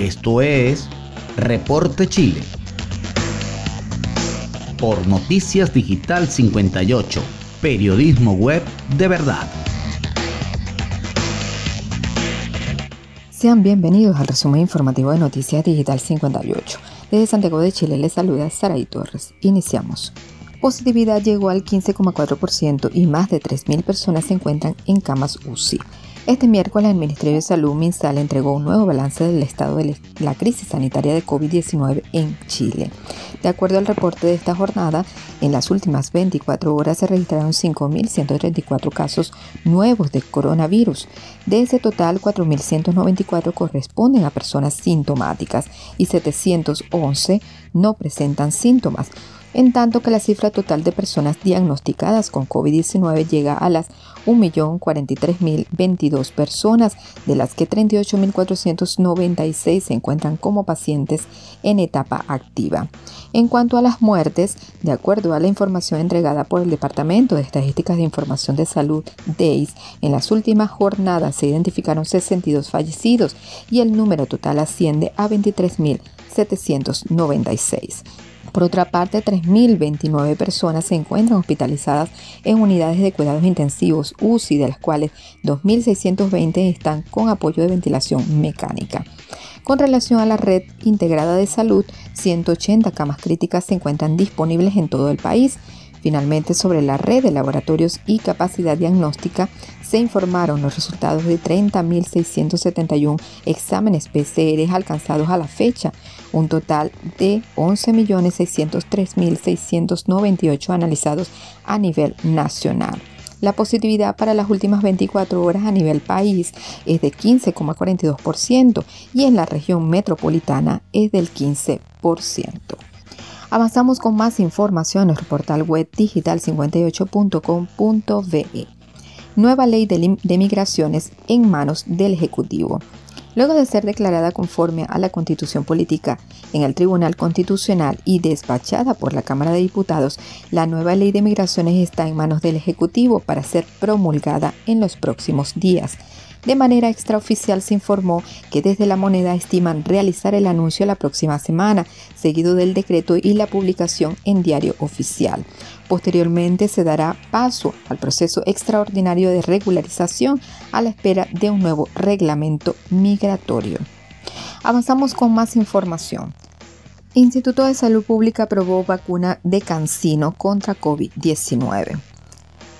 Esto es Reporte Chile. Por Noticias Digital 58, periodismo web de verdad. Sean bienvenidos al resumen informativo de Noticias Digital 58. Desde Santiago de Chile les saluda Saraí Torres. Iniciamos. Positividad llegó al 15,4% y más de 3.000 personas se encuentran en camas UCI. Este miércoles el Ministerio de Salud MinSal entregó un nuevo balance del estado de la crisis sanitaria de COVID-19 en Chile. De acuerdo al reporte de esta jornada, en las últimas 24 horas se registraron 5.134 casos nuevos de coronavirus. De ese total, 4.194 corresponden a personas sintomáticas y 711 no presentan síntomas en tanto que la cifra total de personas diagnosticadas con COVID-19 llega a las 1.043.022 personas, de las que 38.496 se encuentran como pacientes en etapa activa. En cuanto a las muertes, de acuerdo a la información entregada por el Departamento de Estadísticas de Información de Salud, DEIS, en las últimas jornadas se identificaron 62 fallecidos y el número total asciende a 23.796. Por otra parte, 3.029 personas se encuentran hospitalizadas en unidades de cuidados intensivos UCI, de las cuales 2.620 están con apoyo de ventilación mecánica. Con relación a la red integrada de salud, 180 camas críticas se encuentran disponibles en todo el país, Finalmente, sobre la red de laboratorios y capacidad diagnóstica, se informaron los resultados de 30.671 exámenes PCR alcanzados a la fecha, un total de 11.603.698 analizados a nivel nacional. La positividad para las últimas 24 horas a nivel país es de 15,42% y en la región metropolitana es del 15%. Avanzamos con más información en nuestro portal web digital58.com.be. Nueva ley de, de migraciones en manos del Ejecutivo. Luego de ser declarada conforme a la Constitución Política en el Tribunal Constitucional y despachada por la Cámara de Diputados, la nueva ley de migraciones está en manos del Ejecutivo para ser promulgada en los próximos días. De manera extraoficial se informó que desde la moneda estiman realizar el anuncio la próxima semana, seguido del decreto y la publicación en diario oficial. Posteriormente se dará paso al proceso extraordinario de regularización a la espera de un nuevo reglamento migratorio. Avanzamos con más información. Instituto de Salud Pública aprobó vacuna de Cancino contra COVID-19.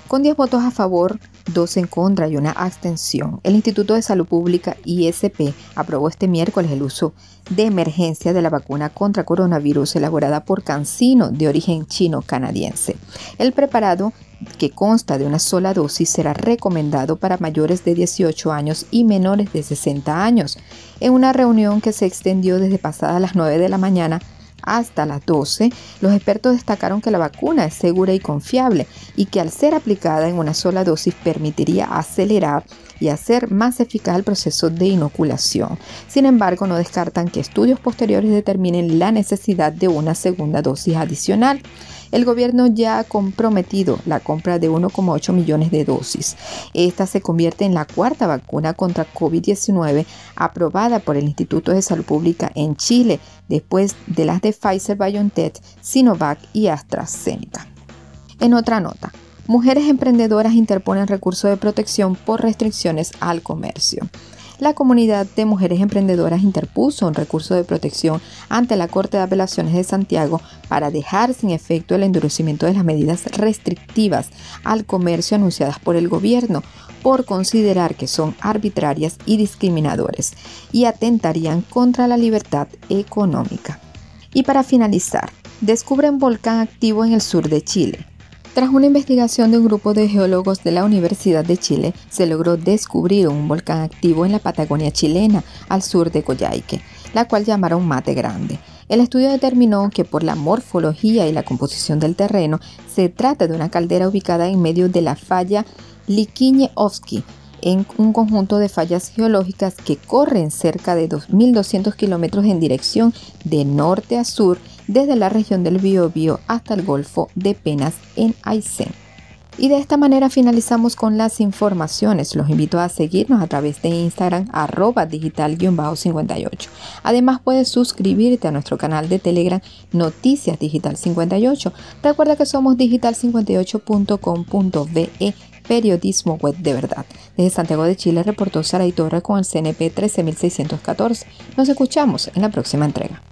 Con 10 votos a favor, dos en contra y una abstención. El Instituto de Salud Pública ISP aprobó este miércoles el uso de emergencia de la vacuna contra coronavirus elaborada por Cancino de origen chino-canadiense. El preparado que consta de una sola dosis será recomendado para mayores de 18 años y menores de 60 años. En una reunión que se extendió desde pasadas las 9 de la mañana hasta las 12, los expertos destacaron que la vacuna es segura y confiable y que al ser aplicada en una sola dosis permitiría acelerar y hacer más eficaz el proceso de inoculación. Sin embargo, no descartan que estudios posteriores determinen la necesidad de una segunda dosis adicional el gobierno ya ha comprometido la compra de 1,8 millones de dosis. Esta se convierte en la cuarta vacuna contra COVID-19 aprobada por el Instituto de Salud Pública en Chile, después de las de Pfizer BioNTech, Sinovac y AstraZeneca. En otra nota, mujeres emprendedoras interponen recurso de protección por restricciones al comercio la comunidad de mujeres emprendedoras interpuso un recurso de protección ante la Corte de Apelaciones de Santiago para dejar sin efecto el endurecimiento de las medidas restrictivas al comercio anunciadas por el gobierno por considerar que son arbitrarias y discriminadores y atentarían contra la libertad económica. Y para finalizar, descubren volcán activo en el sur de Chile. Tras una investigación de un grupo de geólogos de la Universidad de Chile, se logró descubrir un volcán activo en la Patagonia chilena, al sur de Coyhaique, la cual llamaron Mate Grande. El estudio determinó que por la morfología y la composición del terreno, se trata de una caldera ubicada en medio de la falla Liquiñe-Ovsky, en un conjunto de fallas geológicas que corren cerca de 2.200 kilómetros en dirección de norte a sur desde la región del Biobío hasta el Golfo de Penas en Aysén. Y de esta manera finalizamos con las informaciones. Los invito a seguirnos a través de Instagram arroba digital-58. Además puedes suscribirte a nuestro canal de Telegram Noticias Digital 58. Recuerda que somos digital58.com.be periodismo web de verdad. Desde Santiago de Chile reportó Sara Torre con el CNP 13614. Nos escuchamos en la próxima entrega.